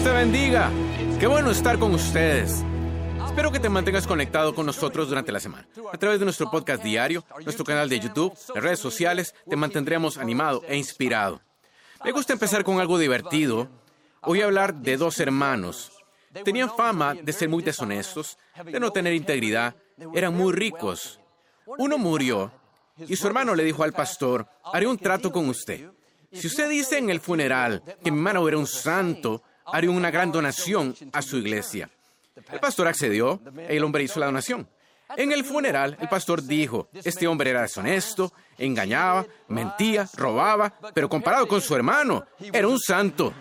Dios te bendiga. Qué bueno estar con ustedes. Espero que te mantengas conectado con nosotros durante la semana. A través de nuestro podcast diario, nuestro canal de YouTube, las redes sociales, te mantendremos animado e inspirado. Me gusta empezar con algo divertido. Voy a hablar de dos hermanos. Tenían fama de ser muy deshonestos, de no tener integridad, eran muy ricos. Uno murió y su hermano le dijo al pastor, haré un trato con usted. Si usted dice en el funeral que mi hermano era un santo, haré una gran donación a su iglesia. El pastor accedió el hombre hizo la donación. En el funeral, el pastor dijo, este hombre era deshonesto, engañaba, mentía, robaba, pero comparado con su hermano, era un santo.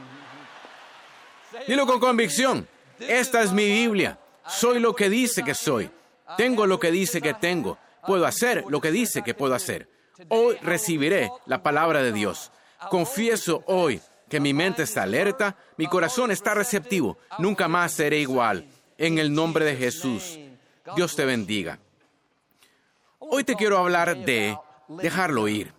Dilo con convicción, esta es mi Biblia, soy lo que dice que soy, tengo lo que dice que tengo, puedo hacer lo que dice que puedo hacer. Hoy recibiré la palabra de Dios. Confieso hoy que mi mente está alerta, mi corazón está receptivo, nunca más seré igual. En el nombre de Jesús, Dios te bendiga. Hoy te quiero hablar de dejarlo ir.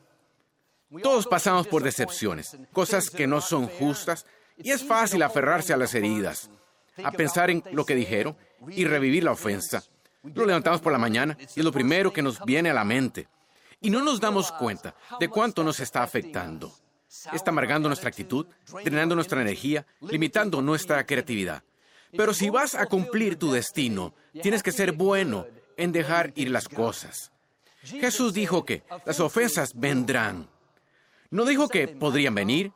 Todos pasamos por decepciones, cosas que no son justas, y es fácil aferrarse a las heridas, a pensar en lo que dijeron y revivir la ofensa. Lo levantamos por la mañana y es lo primero que nos viene a la mente. Y no nos damos cuenta de cuánto nos está afectando. Está amargando nuestra actitud, drenando nuestra energía, limitando nuestra creatividad. Pero si vas a cumplir tu destino, tienes que ser bueno en dejar ir las cosas. Jesús dijo que las ofensas vendrán. No dijo que podrían venir.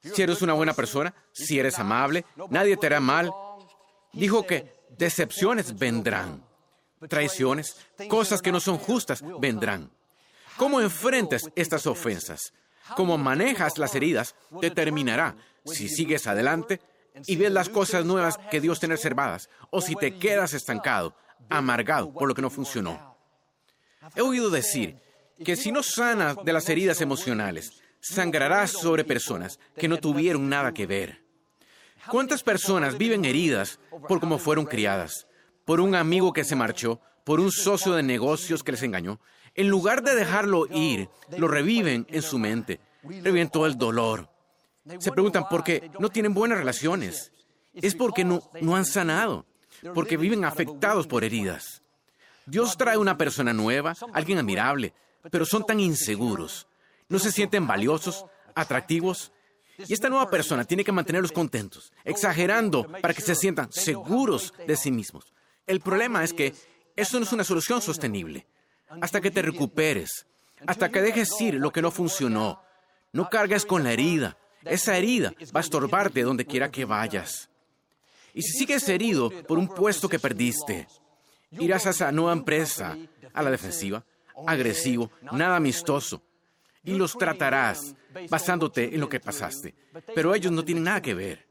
Si eres una buena persona, si eres amable, nadie te hará mal. Dijo que decepciones vendrán. Traiciones, cosas que no son justas, vendrán. ¿Cómo enfrentas estas ofensas? Cómo manejas las heridas determinará si sigues adelante y ves las cosas nuevas que Dios tiene reservadas o si te quedas estancado, amargado por lo que no funcionó. He oído decir que si no sanas de las heridas emocionales, sangrarás sobre personas que no tuvieron nada que ver. ¿Cuántas personas viven heridas por cómo fueron criadas? Por un amigo que se marchó, por un socio de negocios que les engañó, en lugar de dejarlo ir, lo reviven en su mente, reviven todo el dolor. Se preguntan por qué no tienen buenas relaciones. Es porque no, no han sanado, porque viven afectados por heridas. Dios trae una persona nueva, alguien admirable, pero son tan inseguros. No se sienten valiosos, atractivos. Y esta nueva persona tiene que mantenerlos contentos, exagerando para que se sientan seguros de sí mismos. El problema es que eso no es una solución sostenible hasta que te recuperes, hasta que dejes ir lo que no funcionó. No cargues con la herida. Esa herida va a estorbarte donde quiera que vayas. Y si sigues herido por un puesto que perdiste, irás a esa nueva empresa, a la defensiva, agresivo, nada amistoso, y los tratarás basándote en lo que pasaste. Pero ellos no tienen nada que ver.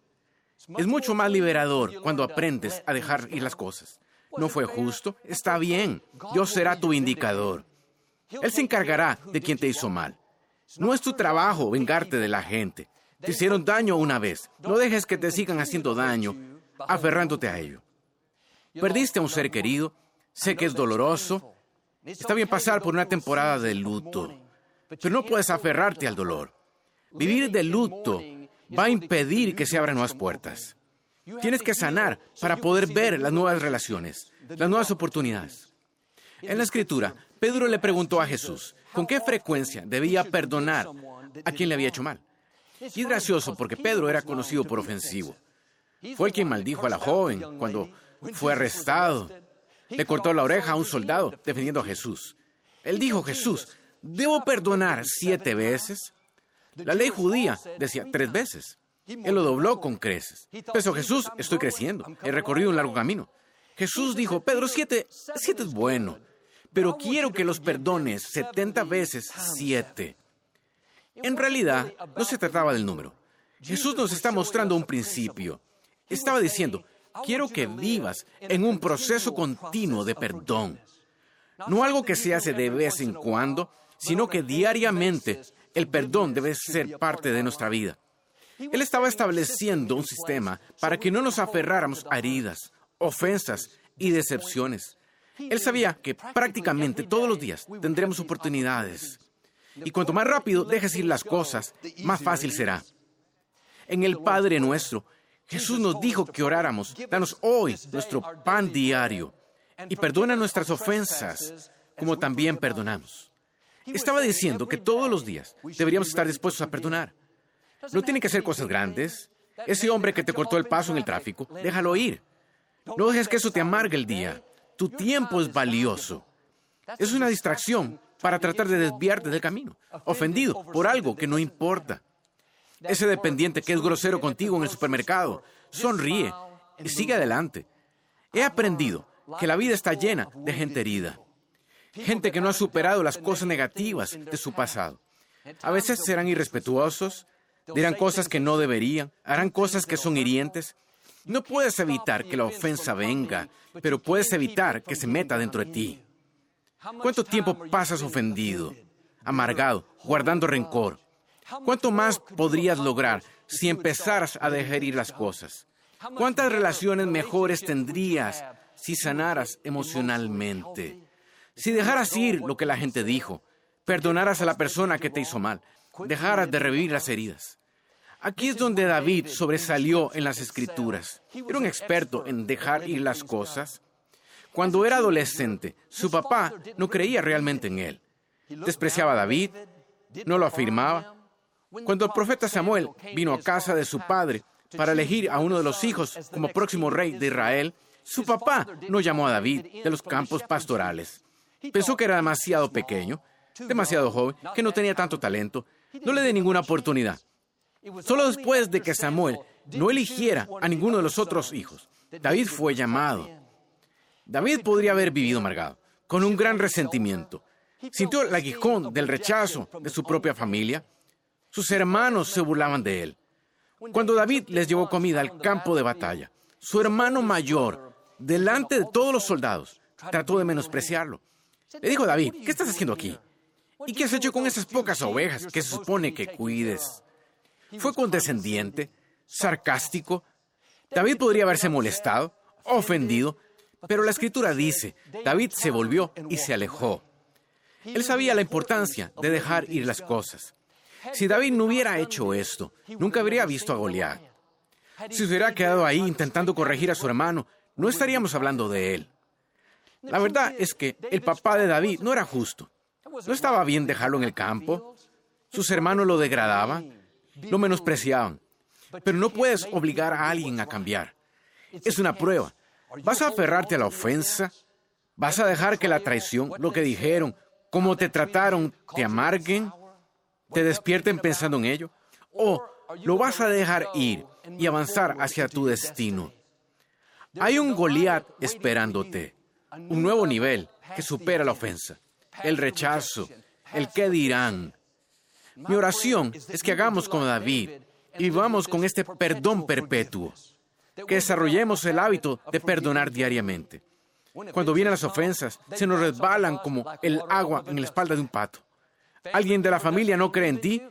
Es mucho más liberador cuando aprendes a dejar ir las cosas no fue justo, está bien, Dios será tu indicador. Él se encargará de quien te hizo mal. No es tu trabajo vengarte de la gente. Te hicieron daño una vez. No dejes que te sigan haciendo daño, aferrándote a ello. Perdiste a un ser querido. Sé que es doloroso. Está bien pasar por una temporada de luto, pero no puedes aferrarte al dolor. Vivir de luto va a impedir que se abran nuevas puertas. Tienes que sanar para poder ver las nuevas relaciones, las nuevas oportunidades. En la escritura, Pedro le preguntó a Jesús con qué frecuencia debía perdonar a quien le había hecho mal. Y es gracioso porque Pedro era conocido por ofensivo. Fue el quien maldijo a la joven cuando fue arrestado. Le cortó la oreja a un soldado defendiendo a Jesús. Él dijo, Jesús, ¿debo perdonar siete veces? La ley judía decía tres veces. Él lo dobló con creces. Pero Jesús, estoy creciendo. He recorrido un largo camino. Jesús dijo, Pedro, siete, siete es bueno, pero quiero que los perdones setenta veces siete. En realidad, no se trataba del número. Jesús nos está mostrando un principio. Estaba diciendo, quiero que vivas en un proceso continuo de perdón. No algo que se hace de vez en cuando, sino que diariamente el perdón debe ser parte de nuestra vida. Él estaba estableciendo un sistema para que no nos aferráramos a heridas, ofensas y decepciones. Él sabía que prácticamente todos los días tendremos oportunidades. Y cuanto más rápido dejes ir las cosas, más fácil será. En el Padre nuestro, Jesús nos dijo que oráramos, danos hoy nuestro pan diario y perdona nuestras ofensas como también perdonamos. Estaba diciendo que todos los días deberíamos estar dispuestos a perdonar. No tiene que ser cosas grandes. Ese hombre que te cortó el paso en el tráfico, déjalo ir. No dejes que eso te amargue el día. Tu tiempo es valioso. Es una distracción para tratar de desviarte del camino, ofendido por algo que no importa. Ese dependiente que es grosero contigo en el supermercado, sonríe y sigue adelante. He aprendido que la vida está llena de gente herida, gente que no ha superado las cosas negativas de su pasado. A veces serán irrespetuosos, dirán cosas que no deberían, harán cosas que son hirientes. No puedes evitar que la ofensa venga, pero puedes evitar que se meta dentro de ti. ¿Cuánto tiempo pasas ofendido, amargado, guardando rencor? ¿Cuánto más podrías lograr si empezaras a dejar ir las cosas? ¿Cuántas relaciones mejores tendrías si sanaras emocionalmente? Si dejaras ir lo que la gente dijo, perdonaras a la persona que te hizo mal, dejaras de revivir las heridas. Aquí es donde David sobresalió en las escrituras. Era un experto en dejar ir las cosas. Cuando era adolescente, su papá no creía realmente en él. Despreciaba a David, no lo afirmaba. Cuando el profeta Samuel vino a casa de su padre para elegir a uno de los hijos como próximo rey de Israel, su papá no llamó a David de los campos pastorales. Pensó que era demasiado pequeño, demasiado joven, que no tenía tanto talento. No le dé ninguna oportunidad. Solo después de que Samuel no eligiera a ninguno de los otros hijos, David fue llamado. David podría haber vivido amargado, con un gran resentimiento. Sintió el aguijón del rechazo de su propia familia. Sus hermanos se burlaban de él. Cuando David les llevó comida al campo de batalla, su hermano mayor, delante de todos los soldados, trató de menospreciarlo. Le dijo David, ¿qué estás haciendo aquí? ¿Y qué has hecho con esas pocas ovejas que se supone que cuides? Fue condescendiente, sarcástico. David podría haberse molestado, ofendido, pero la escritura dice, David se volvió y se alejó. Él sabía la importancia de dejar ir las cosas. Si David no hubiera hecho esto, nunca habría visto a Goliat. Si se hubiera quedado ahí intentando corregir a su hermano, no estaríamos hablando de él. La verdad es que el papá de David no era justo. No estaba bien dejarlo en el campo. Sus hermanos lo degradaban, lo menospreciaban. Pero no puedes obligar a alguien a cambiar. Es una prueba. ¿Vas a aferrarte a la ofensa? ¿Vas a dejar que la traición, lo que dijeron, cómo te trataron, te amarguen? ¿Te despierten pensando en ello? ¿O lo vas a dejar ir y avanzar hacia tu destino? Hay un Goliat esperándote, un nuevo nivel que supera la ofensa, el rechazo, el qué dirán. Mi oración es que hagamos como David y vivamos con este perdón perpetuo que desarrollemos el hábito de perdonar diariamente. Cuando vienen las ofensas, se nos resbalan como el agua en la espalda de un pato. Alguien de la familia no cree en ti,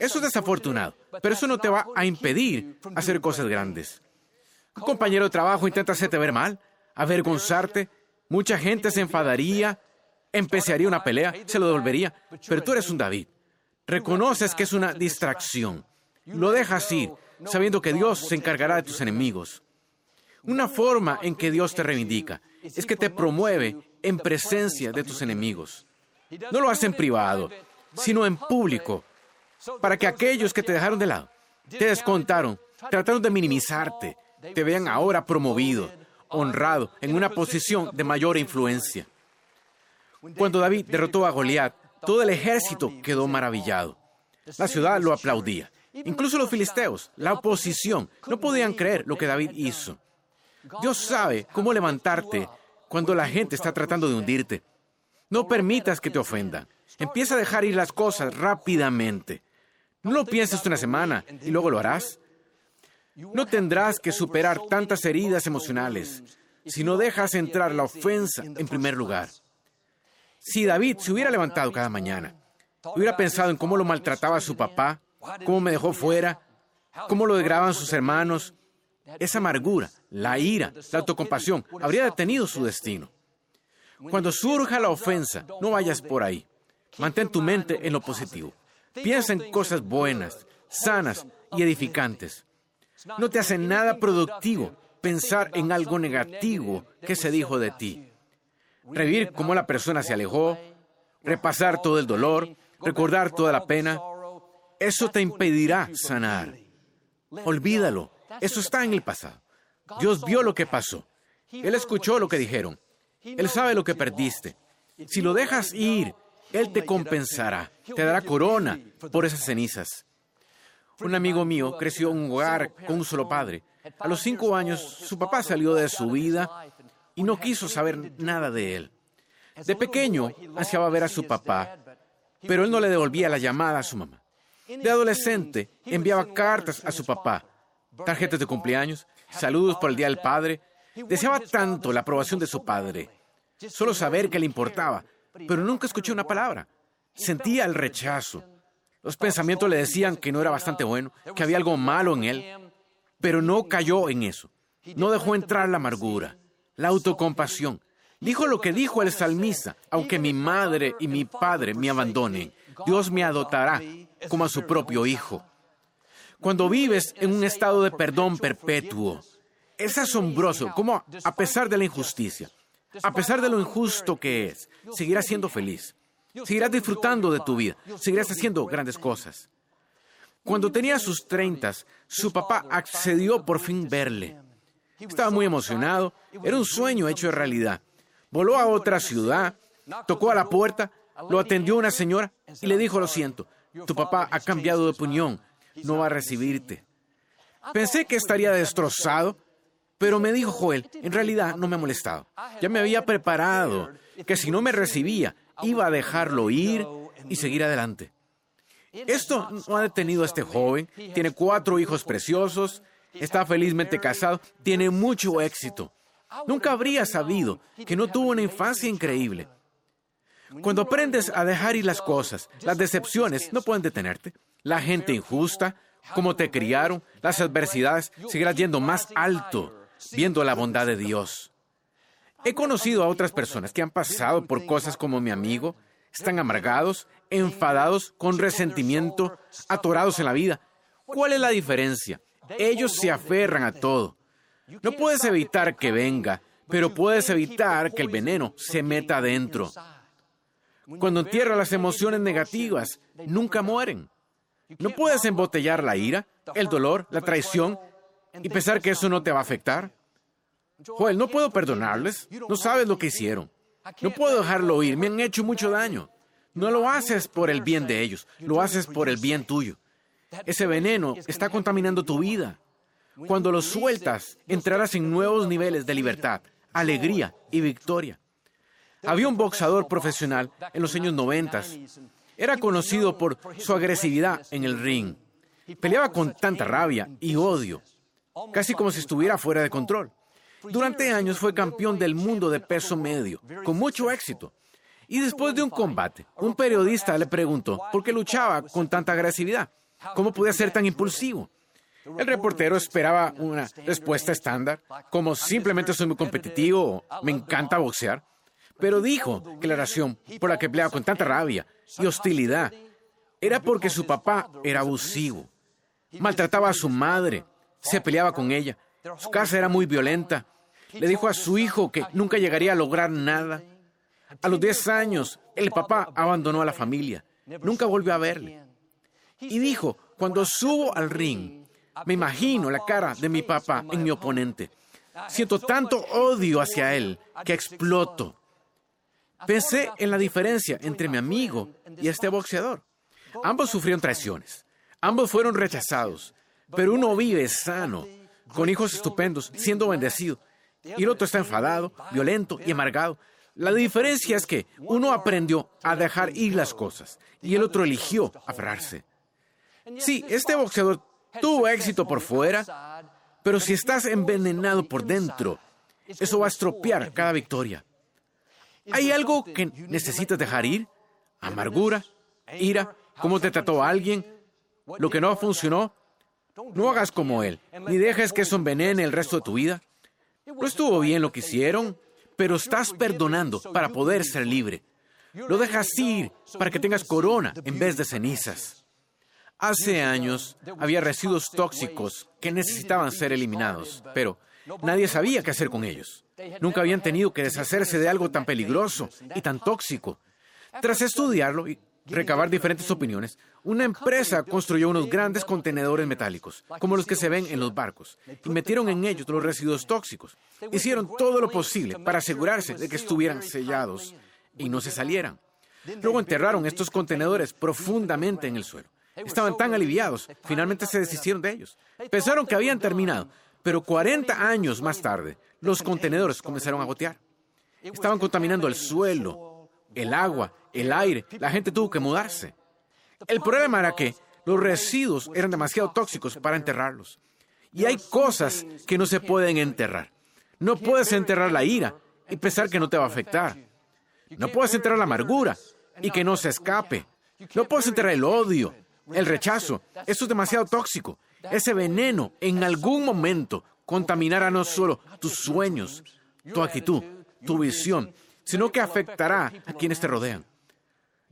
eso es desafortunado, pero eso no te va a impedir hacer cosas grandes. Un compañero de trabajo intenta hacerte ver mal, avergonzarte, mucha gente se enfadaría, empezaría una pelea, se lo devolvería, pero tú eres un David. Reconoces que es una distracción, lo dejas ir, sabiendo que Dios se encargará de tus enemigos. Una forma en que Dios te reivindica es que te promueve en presencia de tus enemigos. No lo hace en privado, sino en público, para que aquellos que te dejaron de lado, te descontaron, trataron de minimizarte, te vean ahora promovido, honrado, en una posición de mayor influencia. Cuando David derrotó a Goliat, todo el ejército quedó maravillado. La ciudad lo aplaudía. Incluso los filisteos, la oposición, no podían creer lo que David hizo. Dios sabe cómo levantarte cuando la gente está tratando de hundirte. No permitas que te ofendan. Empieza a dejar ir las cosas rápidamente. No lo pienses una semana y luego lo harás. No tendrás que superar tantas heridas emocionales si no dejas entrar la ofensa en primer lugar. Si David se hubiera levantado cada mañana, hubiera pensado en cómo lo maltrataba su papá, cómo me dejó fuera, cómo lo degraban sus hermanos. Esa amargura, la ira, la autocompasión habría detenido su destino. Cuando surja la ofensa, no vayas por ahí. Mantén tu mente en lo positivo. Piensa en cosas buenas, sanas y edificantes. No te hace nada productivo pensar en algo negativo que se dijo de ti. Revivir cómo la persona se alejó, repasar todo el dolor, recordar toda la pena, eso te impedirá sanar. Olvídalo, eso está en el pasado. Dios vio lo que pasó. Él escuchó lo que dijeron. Él sabe lo que perdiste. Si lo dejas ir, Él te compensará, te dará corona por esas cenizas. Un amigo mío creció en un hogar con un solo padre. A los cinco años, su papá salió de su vida y no quiso saber nada de él. De pequeño, ansiaba ver a su papá, pero él no le devolvía la llamada a su mamá. De adolescente, enviaba cartas a su papá, tarjetas de cumpleaños, saludos por el Día del Padre. Deseaba tanto la aprobación de su padre, solo saber que le importaba, pero nunca escuché una palabra. Sentía el rechazo. Los pensamientos le decían que no era bastante bueno, que había algo malo en él, pero no cayó en eso. No dejó entrar la amargura, la autocompasión. Dijo lo que dijo el salmista, aunque mi madre y mi padre me abandonen, Dios me adoptará como a su propio hijo. Cuando vives en un estado de perdón perpetuo, es asombroso cómo, a pesar de la injusticia, a pesar de lo injusto que es, seguirás siendo feliz. Seguirás disfrutando de tu vida. Seguirás haciendo grandes cosas. Cuando tenía sus treintas, su papá accedió por fin verle. Estaba muy emocionado. Era un sueño hecho de realidad. Voló a otra ciudad, tocó a la puerta, lo atendió una señora y le dijo, lo siento, tu papá ha cambiado de opinión, no va a recibirte. Pensé que estaría destrozado, pero me dijo Joel, en realidad no me ha molestado. Ya me había preparado, que si no me recibía, iba a dejarlo ir y seguir adelante. Esto no ha detenido a este joven. Tiene cuatro hijos preciosos, está felizmente casado, tiene mucho éxito. Nunca habría sabido que no tuvo una infancia increíble. Cuando aprendes a dejar ir las cosas, las decepciones no pueden detenerte. La gente injusta, como te criaron, las adversidades, seguirás yendo más alto, viendo la bondad de Dios. He conocido a otras personas que han pasado por cosas como mi amigo, están amargados, enfadados, con resentimiento, atorados en la vida. ¿Cuál es la diferencia? Ellos se aferran a todo. No puedes evitar que venga, pero puedes evitar que el veneno se meta adentro. Cuando entierras las emociones negativas, nunca mueren. No puedes embotellar la ira, el dolor, la traición y pensar que eso no te va a afectar. Joel, no puedo perdonarles. No sabes lo que hicieron. No puedo dejarlo ir. Me han hecho mucho daño. No lo haces por el bien de ellos, lo haces por el bien tuyo. Ese veneno está contaminando tu vida. Cuando lo sueltas, entrarás en nuevos niveles de libertad, alegría y victoria. Había un boxeador profesional en los años 90. Era conocido por su agresividad en el ring. Peleaba con tanta rabia y odio, casi como si estuviera fuera de control. Durante años fue campeón del mundo de peso medio, con mucho éxito. Y después de un combate, un periodista le preguntó por qué luchaba con tanta agresividad. ¿Cómo podía ser tan impulsivo? El reportero esperaba una respuesta estándar, como simplemente soy muy competitivo o me encanta boxear. Pero dijo que la razón por la que peleaba con tanta rabia y hostilidad era porque su papá era abusivo. Maltrataba a su madre, se peleaba con ella. Su casa era muy violenta le dijo a su hijo que nunca llegaría a lograr nada. A los 10 años, el papá abandonó a la familia. Nunca volvió a verle. Y dijo, cuando subo al ring, me imagino la cara de mi papá en mi oponente. Siento tanto odio hacia él que exploto. Pensé en la diferencia entre mi amigo y este boxeador. Ambos sufrieron traiciones. Ambos fueron rechazados. Pero uno vive sano, con hijos estupendos, siendo bendecido y el otro está enfadado, violento y amargado. La diferencia es que uno aprendió a dejar ir las cosas y el otro eligió aferrarse. Sí, este boxeador tuvo éxito por fuera, pero si estás envenenado por dentro, eso va a estropear cada victoria. ¿Hay algo que necesitas dejar ir? ¿Amargura? ¿Ira? ¿Cómo te trató alguien? ¿Lo que no funcionó? No hagas como él, ni dejes que eso envenene el resto de tu vida. No estuvo bien lo que hicieron, pero estás perdonando para poder ser libre. Lo dejas ir para que tengas corona en vez de cenizas. Hace años había residuos tóxicos que necesitaban ser eliminados, pero nadie sabía qué hacer con ellos. Nunca habían tenido que deshacerse de algo tan peligroso y tan tóxico. Tras estudiarlo y recabar diferentes opiniones, una empresa construyó unos grandes contenedores metálicos, como los que se ven en los barcos, y metieron en ellos los residuos tóxicos. Hicieron todo lo posible para asegurarse de que estuvieran sellados y no se salieran. Luego enterraron estos contenedores profundamente en el suelo. Estaban tan aliviados, finalmente se deshicieron de ellos. Pensaron que habían terminado, pero 40 años más tarde, los contenedores comenzaron a gotear. Estaban contaminando el suelo, el agua, el aire. La gente tuvo que mudarse. El problema era que los residuos eran demasiado tóxicos para enterrarlos. Y hay cosas que no se pueden enterrar. No puedes enterrar la ira y pensar que no te va a afectar. No puedes enterrar la amargura y que no se escape. No puedes enterrar el odio, el rechazo. Eso es demasiado tóxico. Ese veneno en algún momento contaminará no solo tus sueños, tu actitud, tu visión, sino que afectará a quienes te rodean.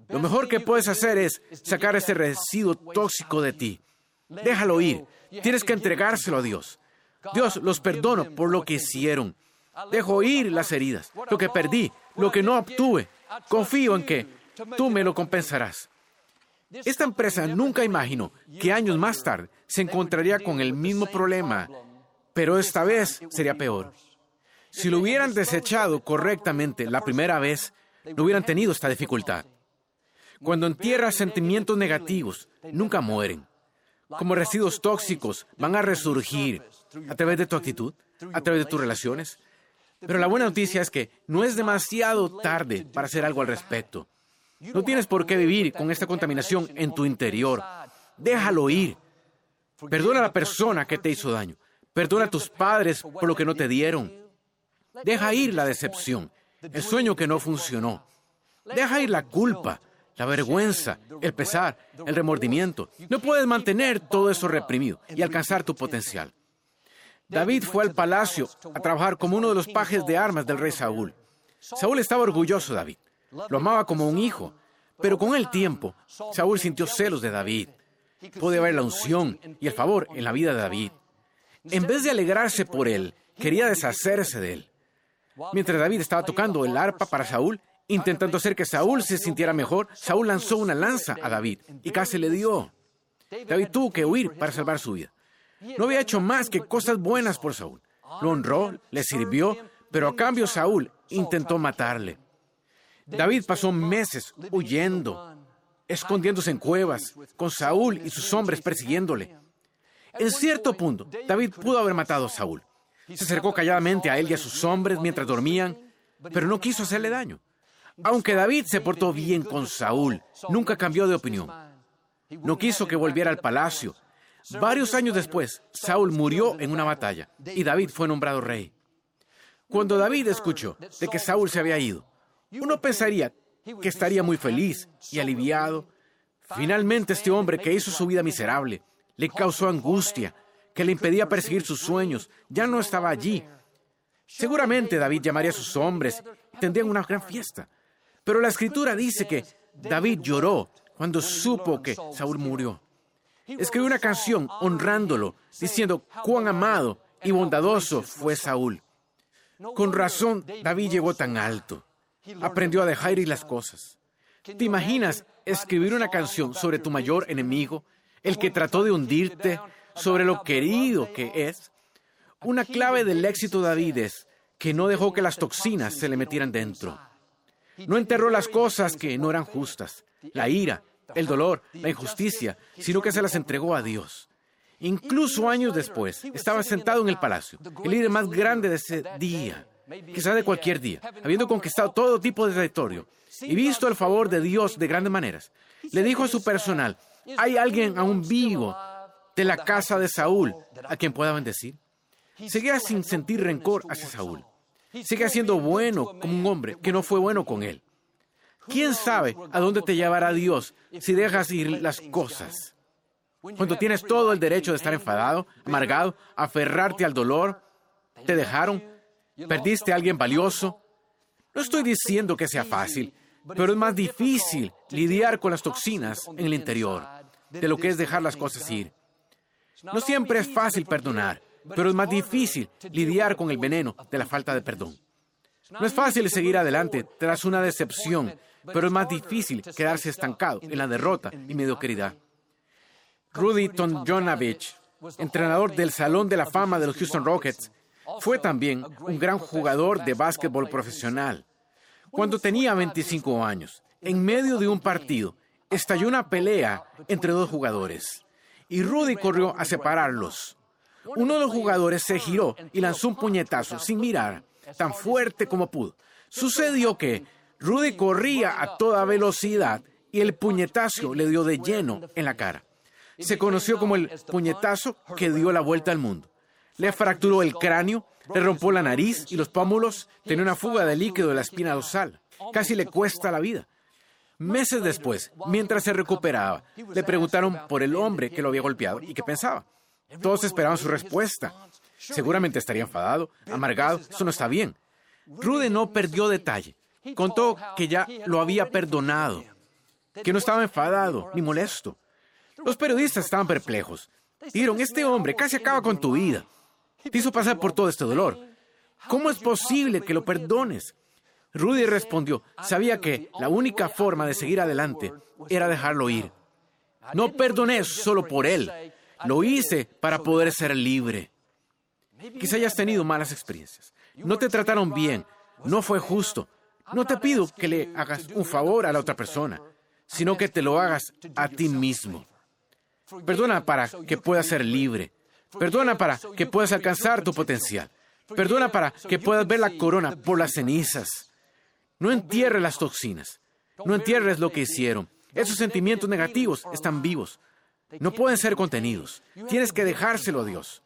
Lo mejor que puedes hacer es sacar ese residuo tóxico de ti. Déjalo ir. Tienes que entregárselo a Dios. Dios los perdono por lo que hicieron. Dejo ir las heridas, lo que perdí, lo que no obtuve. Confío en que tú me lo compensarás. Esta empresa nunca imaginó que años más tarde se encontraría con el mismo problema, pero esta vez sería peor. Si lo hubieran desechado correctamente la primera vez, no hubieran tenido esta dificultad. Cuando entierras sentimientos negativos, nunca mueren. Como residuos tóxicos, van a resurgir a través de tu actitud, a través de tus relaciones. Pero la buena noticia es que no es demasiado tarde para hacer algo al respecto. No tienes por qué vivir con esta contaminación en tu interior. Déjalo ir. Perdona a la persona que te hizo daño. Perdona a tus padres por lo que no te dieron. Deja ir la decepción, el sueño que no funcionó. Deja ir la culpa, la vergüenza, el pesar, el remordimiento. No puedes mantener todo eso reprimido y alcanzar tu potencial. David fue al palacio a trabajar como uno de los pajes de armas del rey Saúl. Saúl estaba orgulloso de David. Lo amaba como un hijo. Pero con el tiempo, Saúl sintió celos de David. Puede ver la unción y el favor en la vida de David. En vez de alegrarse por él, quería deshacerse de él. Mientras David estaba tocando el arpa para Saúl, intentando hacer que Saúl se sintiera mejor, Saúl lanzó una lanza a David y casi le dio. David tuvo que huir para salvar su vida. No había hecho más que cosas buenas por Saúl. Lo honró, le sirvió, pero a cambio Saúl intentó matarle. David pasó meses huyendo, escondiéndose en cuevas, con Saúl y sus hombres persiguiéndole. En cierto punto, David pudo haber matado a Saúl. Se acercó calladamente a él y a sus hombres mientras dormían, pero no quiso hacerle daño. Aunque David se portó bien con Saúl, nunca cambió de opinión. No quiso que volviera al palacio. Varios años después, Saúl murió en una batalla y David fue nombrado rey. Cuando David escuchó de que Saúl se había ido, uno pensaría que estaría muy feliz y aliviado. Finalmente este hombre que hizo su vida miserable, le causó angustia, que le impedía perseguir sus sueños, ya no estaba allí. Seguramente David llamaría a sus hombres y tendrían una gran fiesta. Pero la escritura dice que David lloró cuando supo que Saúl murió. Escribió una canción honrándolo, diciendo cuán amado y bondadoso fue Saúl. Con razón David llegó tan alto. Aprendió a dejar ir las cosas. ¿Te imaginas escribir una canción sobre tu mayor enemigo, el que trató de hundirte, sobre lo querido que es? Una clave del éxito de David es que no dejó que las toxinas se le metieran dentro. No enterró las cosas que no eran justas, la ira, el dolor, la injusticia, sino que se las entregó a Dios. Incluso años después, estaba sentado en el palacio, el líder más grande de ese día, quizá de cualquier día, habiendo conquistado todo tipo de territorio y visto el favor de Dios de grandes maneras. Le dijo a su personal, ¿hay alguien aún vivo de la casa de Saúl a quien pueda bendecir? Seguía sin sentir rencor hacia Saúl. Sigue siendo bueno como un hombre que no fue bueno con él. ¿Quién sabe a dónde te llevará Dios si dejas ir las cosas? Cuando tienes todo el derecho de estar enfadado, amargado, aferrarte al dolor, te dejaron, perdiste a alguien valioso. No estoy diciendo que sea fácil, pero es más difícil lidiar con las toxinas en el interior. de lo que es dejar las cosas ir. No siempre es fácil perdonar, pero es más difícil lidiar con el veneno de la falta de perdón. No es fácil seguir adelante tras una decepción, pero es más difícil quedarse estancado en la derrota y mediocridad. Rudy Tomjanovich, entrenador del Salón de la Fama de los Houston Rockets, fue también un gran jugador de básquetbol profesional. Cuando tenía 25 años, en medio de un partido, estalló una pelea entre dos jugadores y Rudy corrió a separarlos. Uno de los jugadores se giró y lanzó un puñetazo sin mirar, tan fuerte como pudo. Sucedió que Rudy corría a toda velocidad y el puñetazo le dio de lleno en la cara. Se conoció como el puñetazo que dio la vuelta al mundo. Le fracturó el cráneo, le rompió la nariz y los pómulos, tenía una fuga de líquido de la espina dorsal. Casi le cuesta la vida. Meses después, mientras se recuperaba, le preguntaron por el hombre que lo había golpeado y qué pensaba. Todos esperaban su respuesta. Seguramente estaría enfadado, amargado, eso no está bien. Rude no perdió detalle. Contó que ya lo había perdonado, que no estaba enfadado ni molesto. Los periodistas estaban perplejos. Dijeron, este hombre casi acaba con tu vida. Te hizo pasar por todo este dolor. ¿Cómo es posible que lo perdones? Rudy respondió, sabía que la única forma de seguir adelante era dejarlo ir. No perdoné solo por él, lo hice para poder ser libre. Quizá hayas tenido malas experiencias. No te trataron bien, no fue justo. No te pido que le hagas un favor a la otra persona, sino que te lo hagas a ti mismo. Perdona para que puedas ser libre. Perdona para que puedas alcanzar tu potencial. Perdona para que puedas ver la corona por las cenizas. No entierres las toxinas. No entierres lo que hicieron. Esos sentimientos negativos están vivos. No pueden ser contenidos. Tienes que dejárselo a Dios.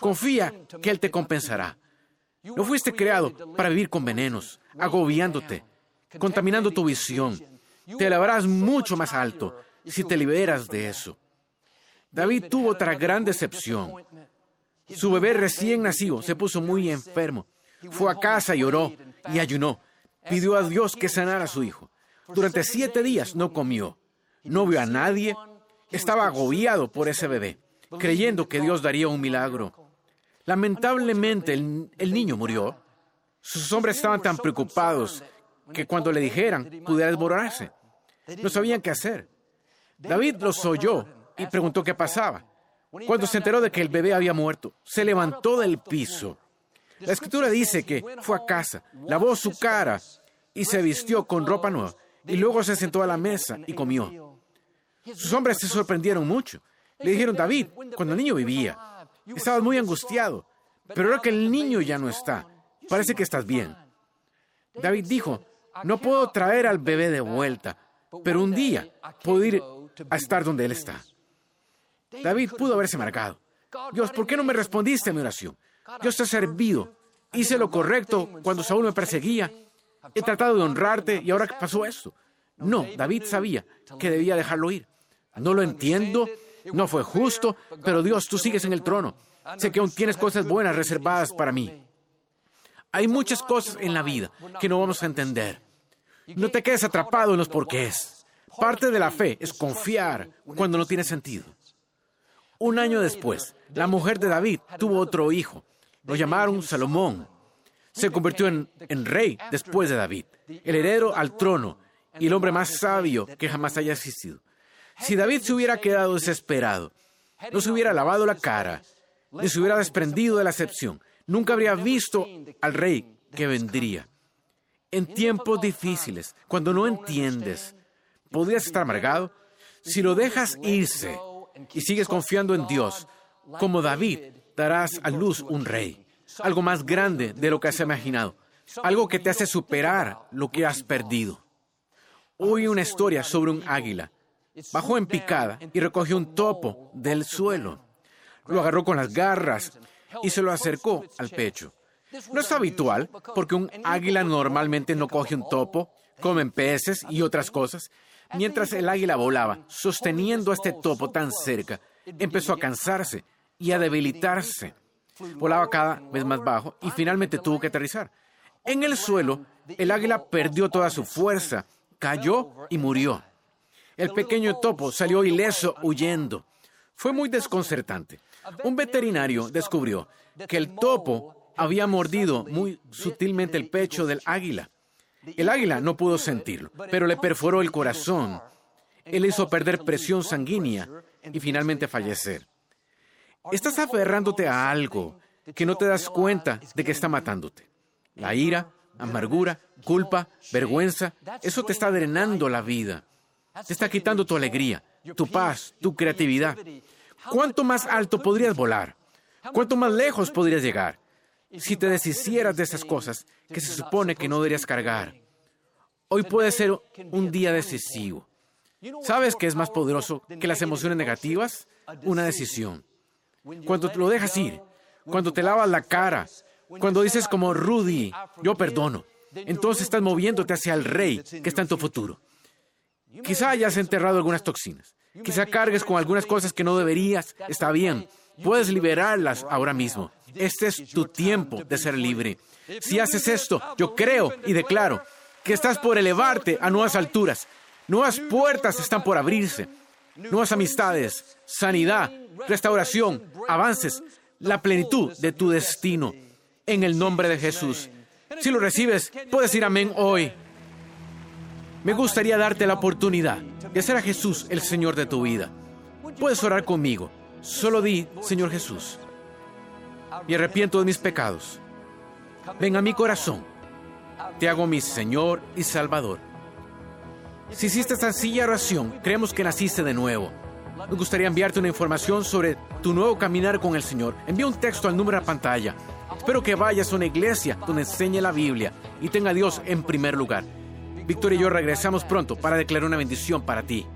Confía que Él te compensará. No fuiste creado para vivir con venenos, agobiándote, contaminando tu visión. Te elevarás mucho más alto si te liberas de eso. David tuvo otra gran decepción. Su bebé recién nacido se puso muy enfermo. Fue a casa y oró y ayunó pidió a Dios que sanara a su hijo. Durante siete días no comió, no vio a nadie, estaba agobiado por ese bebé, creyendo que Dios daría un milagro. Lamentablemente el, niño murió. Sus hombres estaban tan preocupados que cuando le dijeran pudiera desmoronarse. No sabían qué hacer. David los oyó y preguntó qué pasaba. Cuando se enteró de que el bebé había muerto, se levantó del piso la escritura dice que fue a casa, lavó su cara y se vistió con ropa nueva y luego se sentó a la mesa y comió. Sus hombres se sorprendieron mucho. Le dijeron, David, cuando el niño vivía, estabas muy angustiado, pero ahora que el niño ya no está, parece que estás bien. David dijo, no puedo traer al bebé de vuelta, pero un día puedo ir a estar donde él está. David pudo haberse marcado. Dios, ¿por qué no me respondiste a mi oración? Dios te ha servido. Hice lo correcto cuando Saúl me perseguía. He tratado de honrarte y ahora pasó esto. No, David sabía que debía dejarlo ir. No lo entiendo, no fue justo, pero Dios, tú sigues en el trono. Sé que aún tienes cosas buenas reservadas para mí. Hay muchas cosas en la vida que no vamos a entender. No te quedes atrapado en los porqués. Parte de la fe es confiar cuando no tiene sentido. Un año después, la mujer de David tuvo otro hijo lo llamaron Salomón. Se convirtió en, rey después de David, el heredero al trono y el hombre más sabio que jamás haya existido. Si David se hubiera quedado desesperado, no se hubiera lavado la cara, ni se hubiera desprendido de la excepción, nunca habría visto al rey que vendría. En tiempos difíciles, cuando no entiendes, podrías estar amargado. Si lo dejas irse y sigues confiando en Dios, como David, darás a luz un rey, algo más grande de lo que has imaginado, algo que te hace superar lo que has perdido. Oí una historia sobre un águila. Bajó en picada y recogió un topo del suelo. Lo agarró con las garras y se lo acercó al pecho. No es habitual porque un águila normalmente no coge un topo, comen peces y otras cosas. Mientras el águila volaba, sosteniendo a este topo tan cerca, empezó a cansarse y a debilitarse. Volaba cada vez más bajo y finalmente tuvo que aterrizar. En el suelo, el águila perdió toda su fuerza, cayó y murió. El pequeño topo salió ileso huyendo. Fue muy desconcertante. Un veterinario descubrió que el topo había mordido muy sutilmente el pecho del águila. El águila no pudo sentirlo, pero le perforó el corazón. Él hizo perder presión sanguínea y finalmente fallecer. Estás aferrándote a algo que no te das cuenta de que está matándote. La ira, amargura, culpa, vergüenza, eso te está drenando la vida. Te está quitando tu alegría, tu paz, tu creatividad. ¿Cuánto más alto podrías volar? ¿Cuánto más lejos podrías llegar? Si te deshicieras de esas cosas que se supone que no deberías cargar. Hoy puede ser un día decisivo. ¿Sabes qué es más poderoso que las emociones negativas? Una decisión. Cuando lo dejas ir, cuando te lavas la cara, cuando dices como Rudy, yo perdono, entonces estás moviéndote hacia el rey que está en tu futuro. Quizá hayas enterrado algunas toxinas. Quizá cargues con algunas cosas que no deberías. Está bien. Puedes liberarlas ahora mismo. Este es tu tiempo de ser libre. Si haces esto, yo creo y declaro que estás por elevarte a nuevas alturas. Nuevas puertas están por abrirse. Nuevas amistades, sanidad, restauración, avances, la plenitud de tu destino. En el nombre de Jesús. Si lo recibes, puedes ir amén hoy. Me gustaría darte la oportunidad de hacer a Jesús el Señor de tu vida. Puedes orar conmigo. Solo di, Señor Jesús, y arrepiento de mis pecados. Ven a mi corazón. Te hago mi Señor y Salvador. Si hiciste esta sencilla oración, creemos que naciste de nuevo. Me gustaría enviarte una información sobre tu nuevo caminar con el Señor. Envía un texto al número de pantalla. Espero que vayas a una iglesia donde enseñe la Biblia y tenga a Dios en primer lugar. Víctor y yo regresamos pronto para declarar una bendición para ti.